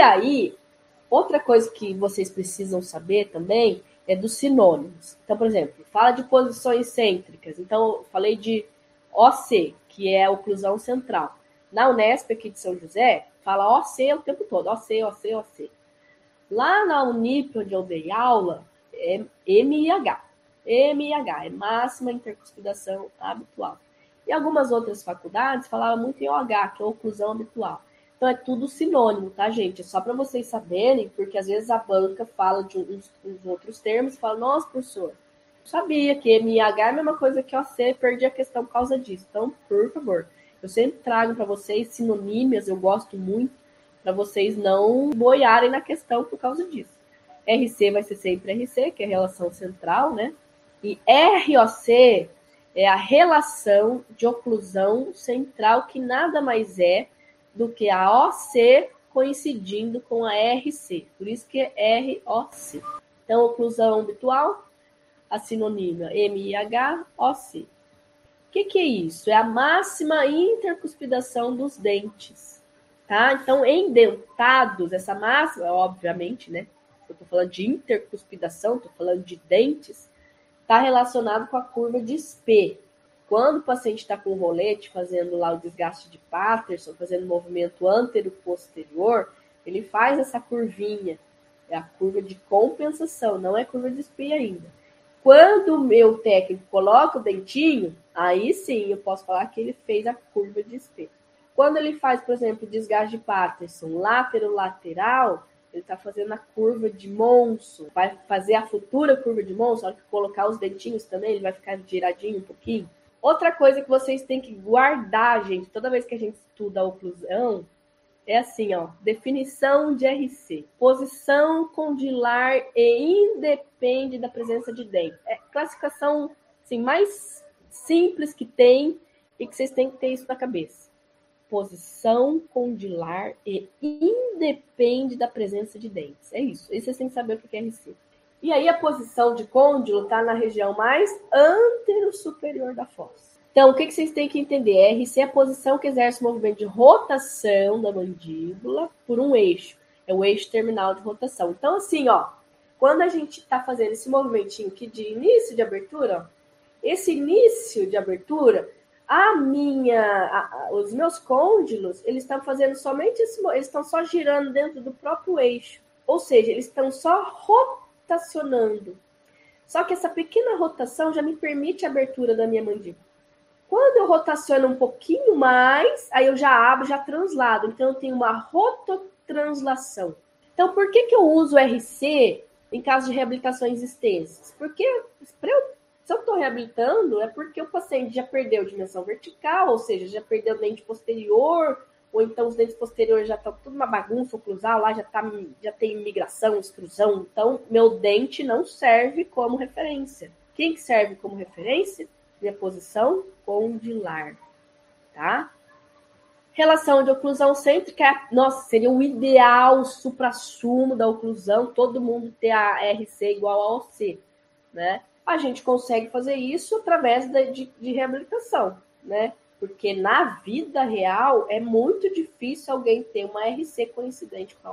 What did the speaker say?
E aí, outra coisa que vocês precisam saber também é dos sinônimos. Então, por exemplo, fala de posições cêntricas. Então, eu falei de OC, que é a oclusão central. Na Unesp aqui de São José, fala OC o tempo todo, OC, OC, OC. Lá na Unip, onde eu dei aula, é MIH. MIH é máxima intercuspidação habitual. E algumas outras faculdades falavam muito em OH, que é oclusão habitual. Então é tudo sinônimo, tá, gente? É só para vocês saberem, porque às vezes a banca fala de uns, uns outros termos, fala, nossa, professor, sabia que MIH é a mesma coisa que OC, perdi a questão por causa disso. Então, por favor, eu sempre trago para vocês sinonímias, eu gosto muito, para vocês não boiarem na questão por causa disso. RC vai ser sempre RC, que é a relação central, né? E ROC é a relação de oclusão central, que nada mais é do que a OC coincidindo com a RC. Por isso que é ROC. Então, oclusão habitual, a sinonímia MIH-OC. O que, que é isso? É a máxima intercuspidação dos dentes. Tá? Então, em dentados, essa máxima, obviamente, né? Eu estou falando de intercuspidação, estou falando de dentes, está relacionado com a curva de Spee. Quando o paciente está com o rolete, fazendo lá o desgaste de Patterson, fazendo movimento antero-posterior, ele faz essa curvinha. É a curva de compensação, não é curva de Spee ainda. Quando o meu técnico coloca o dentinho, aí sim eu posso falar que ele fez a curva de Spee. Quando ele faz, por exemplo, desgaste de Patterson lateral-lateral, ele está fazendo a curva de Monson. Vai fazer a futura curva de Monson, hora que colocar os dentinhos também, ele vai ficar giradinho um pouquinho. Outra coisa que vocês têm que guardar, gente, toda vez que a gente estuda a oclusão, é assim, ó, definição de RC. Posição condilar e independe da presença de dente. É classificação assim, mais simples que tem e que vocês têm que ter isso na cabeça posição condilar e independe da presença de dentes. É isso. Aí vocês têm que saber o que é RC. E aí a posição de côndilo está na região mais antero-superior da fossa. Então, o que, que vocês têm que entender? RC é a posição que exerce o movimento de rotação da mandíbula por um eixo. É o eixo terminal de rotação. Então, assim, ó, quando a gente está fazendo esse movimentinho aqui de início de abertura, ó, esse início de abertura a minha, a, a, os meus côndilos, eles estão fazendo somente esse, eles estão só girando dentro do próprio eixo, ou seja, eles estão só rotacionando. Só que essa pequena rotação já me permite a abertura da minha mandíbula. Quando eu rotaciono um pouquinho mais, aí eu já abro, já translado. Então eu tenho uma rototranslação. Então por que que eu uso RC em caso de reabilitações extensas? Porque eu se eu estou reabilitando, é porque o paciente já perdeu dimensão vertical, ou seja, já perdeu dente posterior, ou então os dentes posteriores já estão tudo uma bagunça oclusal, lá já, tá, já tem migração, extrusão. Então, meu dente não serve como referência. Quem que serve como referência? Minha posição condilar, tá? Relação de oclusão cêntrica, nossa, seria o ideal, supra-sumo da oclusão, todo mundo ter a RC igual a OC, né? a gente consegue fazer isso através de, de reabilitação, né? Porque na vida real é muito difícil alguém ter uma RC coincidente com a